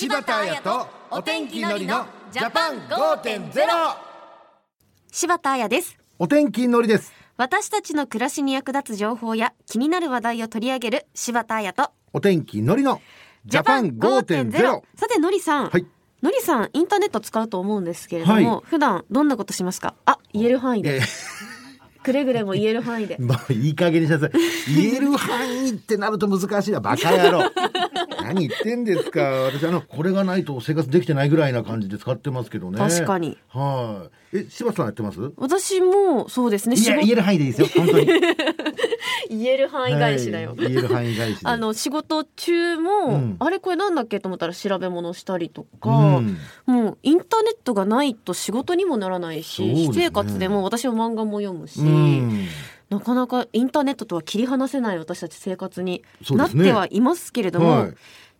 柴田彩とお天気のりのジャパン5.0柴田彩です。お天気のりです。私たちの暮らしに役立つ情報や気になる話題を取り上げる柴田彩とお天気のりのジャパン5.0さてのりさん、はい。のりさんインターネット使うと思うんですけれども、はい。普段どんなことしますか？あ言える範囲で。くれぐれも言える範囲で。まあいい加減にしなさい。言える範囲ってなると難しいな。バカ野郎何言ってんですか。私あのこれがないと生活できてないぐらいな感じで使ってますけどね。確かに。はい。え柴田さんやってます？私もそうですね。いや言える範囲でいいですよ。本当に。言える範囲返しだよ、はい。言える範囲返しで。あの仕事中も、うん。あれこれなんだっけ？と思ったら調べ物したりとか、うん。もうインターネットがないと仕事にもならないし、ね。私生活でも私は漫画も読むし、うんなかなかインターネットとは切り離せない私たち生活になってはいますけれども、はい。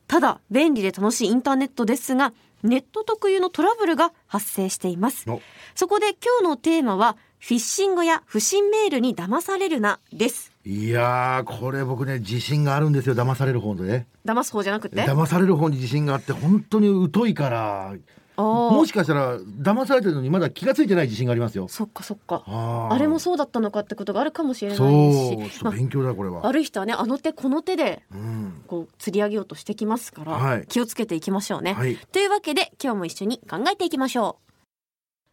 ただ便利で楽しいインターネットですがネット特有のトラブルが発生しています。お。そこで今日のテーマはフィッシングや不審メールに騙されるなです。いやーこれ僕ね自信があるんですよ騙される方で。ね騙す方じゃなくて？騙される方に自信があって本当に疎いからもしかしたら騙されてるのにまだ気がついてない自信がありますよ。そっかそっか。あれもそうだったのかってことがあるかもしれないそう勉強だこれは、ある人はねあの手この手でうん。こう釣り上げようとしてきますから、はい。気をつけていきましょうね、はい。というわけで今日も一緒に考えていきましょう。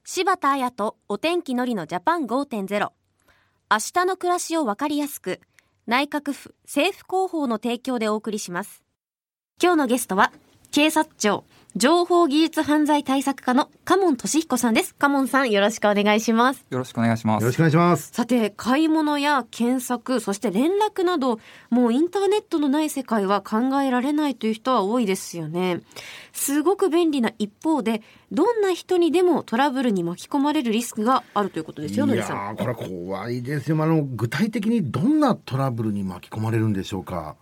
柴田彩とお天気のりのジャパン5.0明日の暮らしをわかりやすく内閣府政府広報の提供でお送りします。今日のゲストは警察庁情報技術犯罪対策課の加門俊彦さんです。加門さんよろしくお願いします。よろしくお願いします。よろしくお願いします。さて買い物や検索そして連絡などもうインターネットのない世界は考えられないという人は多いですよね。すごく便利な一方でどんな人にでもトラブルに巻き込まれるリスクがあるということですよいのりさん。やーこれは怖いですよ。あの具体的にどんなトラブルに巻き込まれるんでしょうか？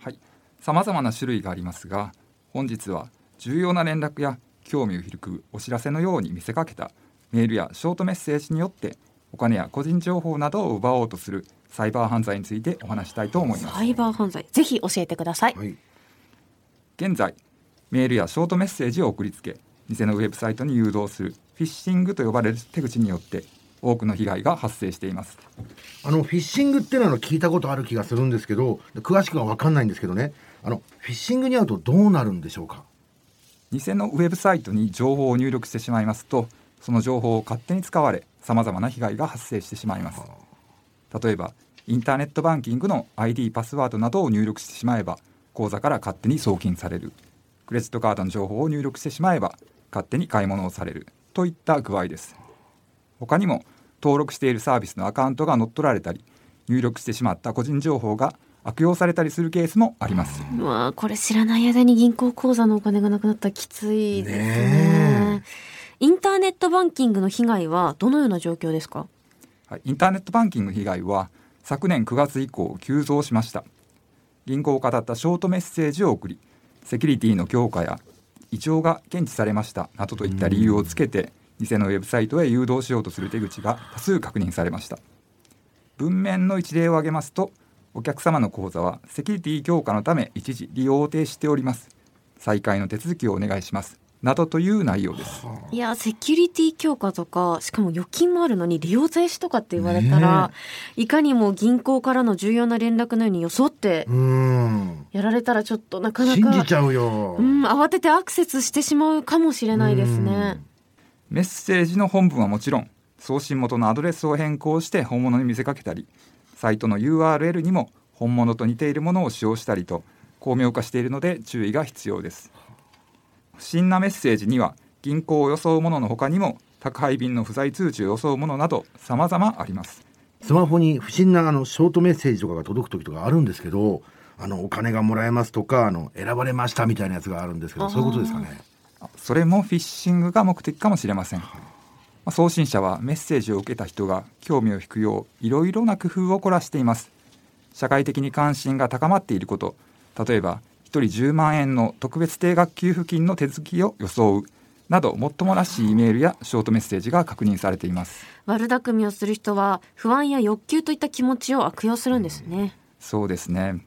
はい。様々な種類がありますが、本日は重要な連絡や興味を引くお知らせのように見せかけた。メールやショートメッセージによってお金や個人情報などを奪おうとするサイバー犯罪についてお話したいと思います。サイバー犯罪。ぜひ教えてください。はい。現在、メールやショートメッセージを送りつけ、偽のウェブサイトに誘導するフィッシングと呼ばれる手口によって多くの被害が発生しています。あのフィッシングっていうのは聞いたことある気がするんですけど詳しくは分かんないんですけどね。あのフィッシングに遭うとどうなるんでしょうか？偽のウェブサイトに情報を入力してしまいますとその情報を勝手に使われさまざまな被害が発生してしまいます。例えばインターネットバンキングの ID パスワードなどを入力してしまえば口座から勝手に送金される。クレジットカードの情報を入力してしまえば勝手に買い物をされる。といった具合です。他にも登録しているサービスのアカウントが乗っ取られたり入力してしまった個人情報が悪用されたりするケースもあります。うわーこれ知らない間に銀行口座のお金がなくなったらきついですね。ねインターネットバンキングの被害はどのような状況ですか？はいインターネットバンキング被害は昨年9月以降急増しました。銀行を語ったショートメッセージを送りセキュリティの強化や異常が検知されましたなどといった理由をつけて偽のウェブサイトへ誘導しようとする手口が多数確認されました。文面の一例を挙げますとお客様の口座はセキュリティ強化のため一時利用を停止しております。再開の手続きをお願いします。などという内容です。いやセキュリティ強化とかしかも預金もあるのに利用停止とかって言われたら、いかにも銀行からの重要な連絡のように装ってやられたらちょっとなかなか信じちゃうよ、うん、慌ててアクセスしてしまうかもしれないですね。メッセージの本文はもちろん送信元のアドレスを変更して本物に見せかけたりサイトの URL にも本物と似ているものを使用したりと巧妙化しているので注意が必要です。不審なメッセージには銀行を装うものの他にも宅配便の不在通知を装うものなど様々あります。スマホに不審なあのショートメッセージとかが届く時とかあるんですけどあのお金がもらえますとかあの選ばれましたみたいなやつがあるんですけどそういうことですかね。それもフィッシングが目的かもしれません。まあ送信者はメッセージを受けた人が興味を引くよういろいろな工夫を凝らしています。社会的に関心が高まっていること。例えば1人10万円の特別定額給付金の手続きを装う。などもっともらしいメールやショートメッセージが確認されています。悪巧みをする人は不安や欲求といった気持ちを悪用するんですね。そうですね。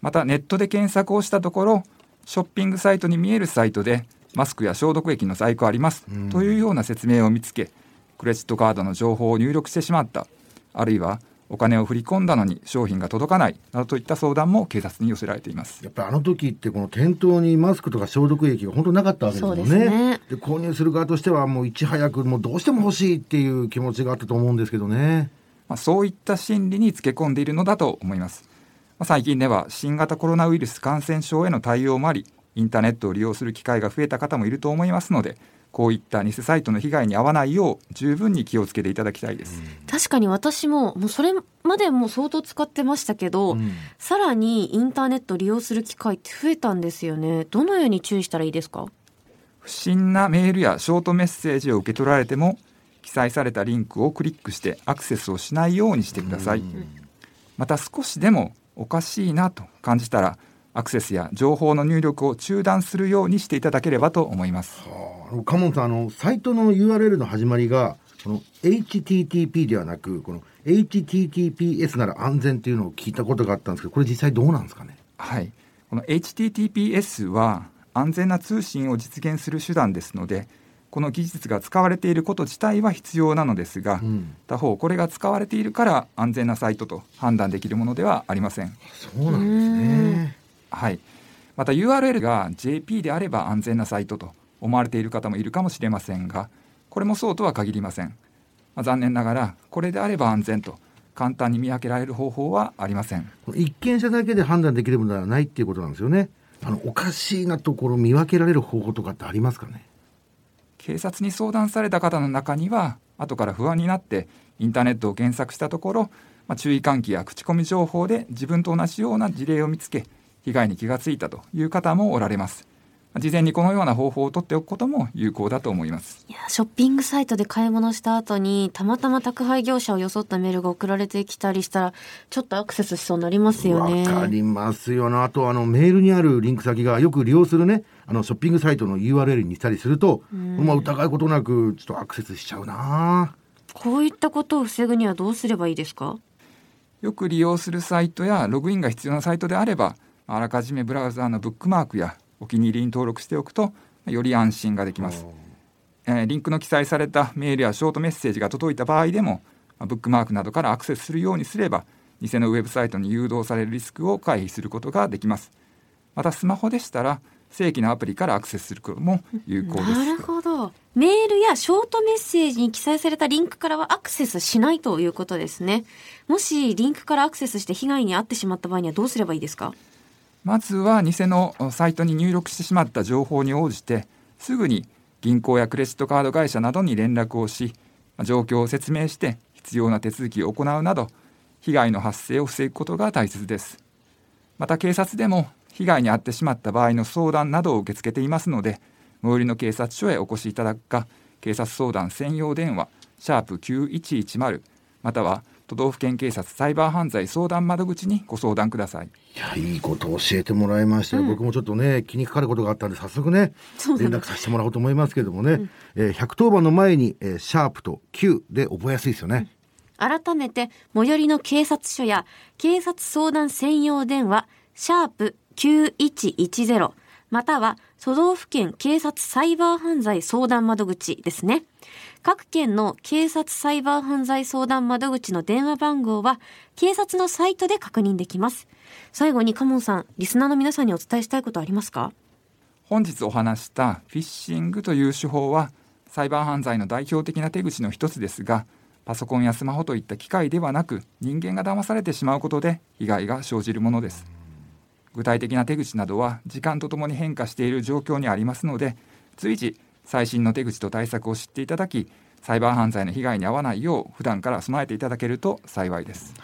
またネットで検索をしたところショッピングサイトに見えるサイトでマスクや消毒液の在庫あります、うん。というような説明を見つけクレジットカードの情報を入力してしまった。あるいはお金を振り込んだのに商品が届かない。などといった相談も警察に寄せられています。やっぱりあの時ってこの店頭にマスクとか消毒液が本当なかったわけですもんね。ね。で購入する側としてはもういち早くもうどうしても欲しいっていう気持ちがあったと思うんですけどね。まあ、そういった心理につけ込んでいるのだと思います、まあ、最近では新型コロナウイルス感染症への対応もありインターネットを利用する機会が増えた方もいると思いますのでこういった偽サイトの被害に遭わないよう十分に気をつけていただきたいです、確かに私ももうそれまでも相当使ってましたけど、うん。さらにインターネットを利用する機会って増えたんですよね。どのように注意したらいいですか？不審なメールやショートメッセージを受け取られても記載されたリンクをクリックしてアクセスをしないようにしてください、また少しでもおかしいなと感じたらアクセスや情報の入力を中断するようにしていただければと思います。あ。のカモンさんあのサイトの URL の始まりがこの HTTP ではなくこの HTTPS なら安全っていうのを聞いたことがあったんですけどこれ実際どうなんですかね？はい、この HTTPS は安全な通信を実現する手段ですのでこの技術が使われていること自体は必要なのですが、うん。他方これが使われているから安全なサイトと判断できるものではありません、そうなんですね。はい、また URL が JP であれば安全なサイトと思われている方もいるかもしれませんがこれもそうとは限りません、まあ残念ながらこれであれば安全と簡単に見分けられる方法はありません一見者だけで判断できるものではないっていうことなんですよね。あのおかしいなところ見分けられる方法とかってありますかね？警察に相談された方の中には後から不安になってインターネットを検索したところ、まあ、注意喚起や口コミ情報で自分と同じような事例を見つけ被害に気がついたという方もおられます。まあ事前にこのような方法を取っておくことも有効だと思います。いやショッピングサイトで買い物した後にたまたま宅配業者を装ったメールが送られてきたりしたらちょっとアクセスしそうになりますよね。わかりますよな。あとあのメールにあるリンク先がよく利用するね、あのショッピングサイトの URL にしたりすると、まあ疑うことなくちょっとアクセスしちゃうな。こういったことを防ぐにはどうすればいいですか？よく利用するサイトやログインが必要なサイトであればあらかじめブラウザーのブックマークやお気に入りに登録しておくとより安心ができます、えーリンクの記載されたメールやショートメッセージが届いた場合でもまあブックマークなどからアクセスするようにすれば偽のウェブサイトに誘導されるリスクを回避することができます。またスマホでしたら正規のアプリからアクセスすることも有効です。なるほど。メールやショートメッセージに記載されたリンクからはアクセスしないということですね。もしリンクからアクセスして被害に遭ってしまった場合にはどうすればいいですか？まずは偽のサイトに入力してしまった情報に応じてすぐに銀行やクレジットカード会社などに連絡をし状況を説明して必要な手続きを行うなど被害の発生を防ぐことが大切です。また警察でも被害に遭ってしまった場合の相談などを受け付けていますので最寄りの警察署へお越しいただくか警察相談専用電話シャープ9110または都道府県警察サイバー犯罪相談窓口にご相談くださいいや、いいことを教えてもらいましたよ。僕もちょっとね、気にかかることがあったんで、早速ね、連絡させてもらおうと思いますけどもね、えー110番の前に、えーシャープと9で覚えやすいですよね。改めて最寄りの警察署や警察相談専用電話シャープ9110または都道府県警察サイバー犯罪相談窓口ですね。各県の警察サイバー犯罪相談窓口の電話番号は警察のサイトで確認できます。最後にカモンさん、リスナーの皆さんにお伝えしたいことありますか？本日お話したフィッシングという手法はサイバー犯罪の代表的な手口の一つですがパソコンやスマホといった機械ではなく人間が騙されてしまうことで被害が生じるものです具体的な手口などは時間とともに変化している状況にありますので随時最新の手口と対策を知っていただきサイバー犯罪の被害に遭わないよう普段から備えていただけると幸いです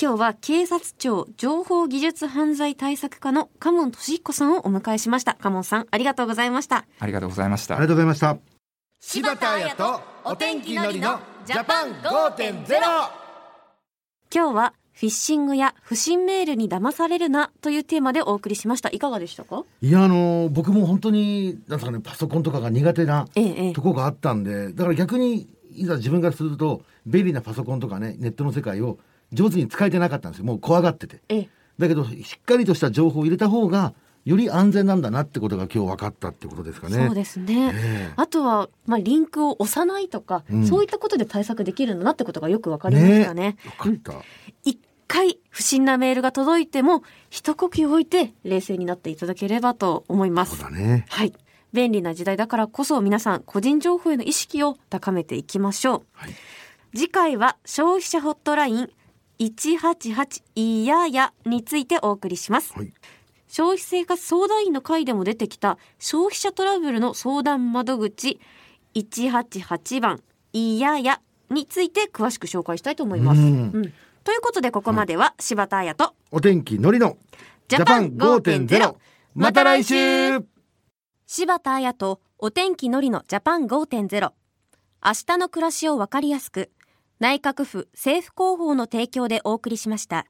今日は警察庁情報技術犯罪対策課のカモン俊彦さんをお迎えしました。カモンさん、ありがとうございました。ありがとうございましたありがとうございました。柴田彩とお天気のりのジャパン5.0今日はフィッシングや不審メールに騙されるなというテーマでお送りしました。いかがでしたか？いや、あのー僕も本当に、なんかね、パソコンとかが苦手なええええとこがあったんで、だから逆に、いざ自分からすると、便利なパソコンとかね、ネットの世界を上手に使えてなかったんですよ。もう怖がってて。ええ。だけど、しっかりとした情報を入れた方が、より安全なんだなってことが今日分かったってことですかね。そうですね。ええあとは、まあ、リンクを押さないとか、うんそういったことで対策できるんだなってことがよくわかりましたね。よかった。一回不審なメールが届いても、一呼吸置いて冷静になっていただければと思います。そうだね。はい。便利な時代だからこそ皆さん個人情報への意識を高めていきましょう。はい次回は消費者ホットライン188いややについてお送りします。はい。消費生活相談員の会でも出てきた消費者トラブルの相談窓口188番いややについて詳しく紹介したいと思います。ううんんということでここまでは柴田彩とお天気のりのジャパン5.0また来週。柴田彩とお天気のりのジャパン5.0明日の暮らしをわかりやすく内閣府政府広報の提供でお送りしました。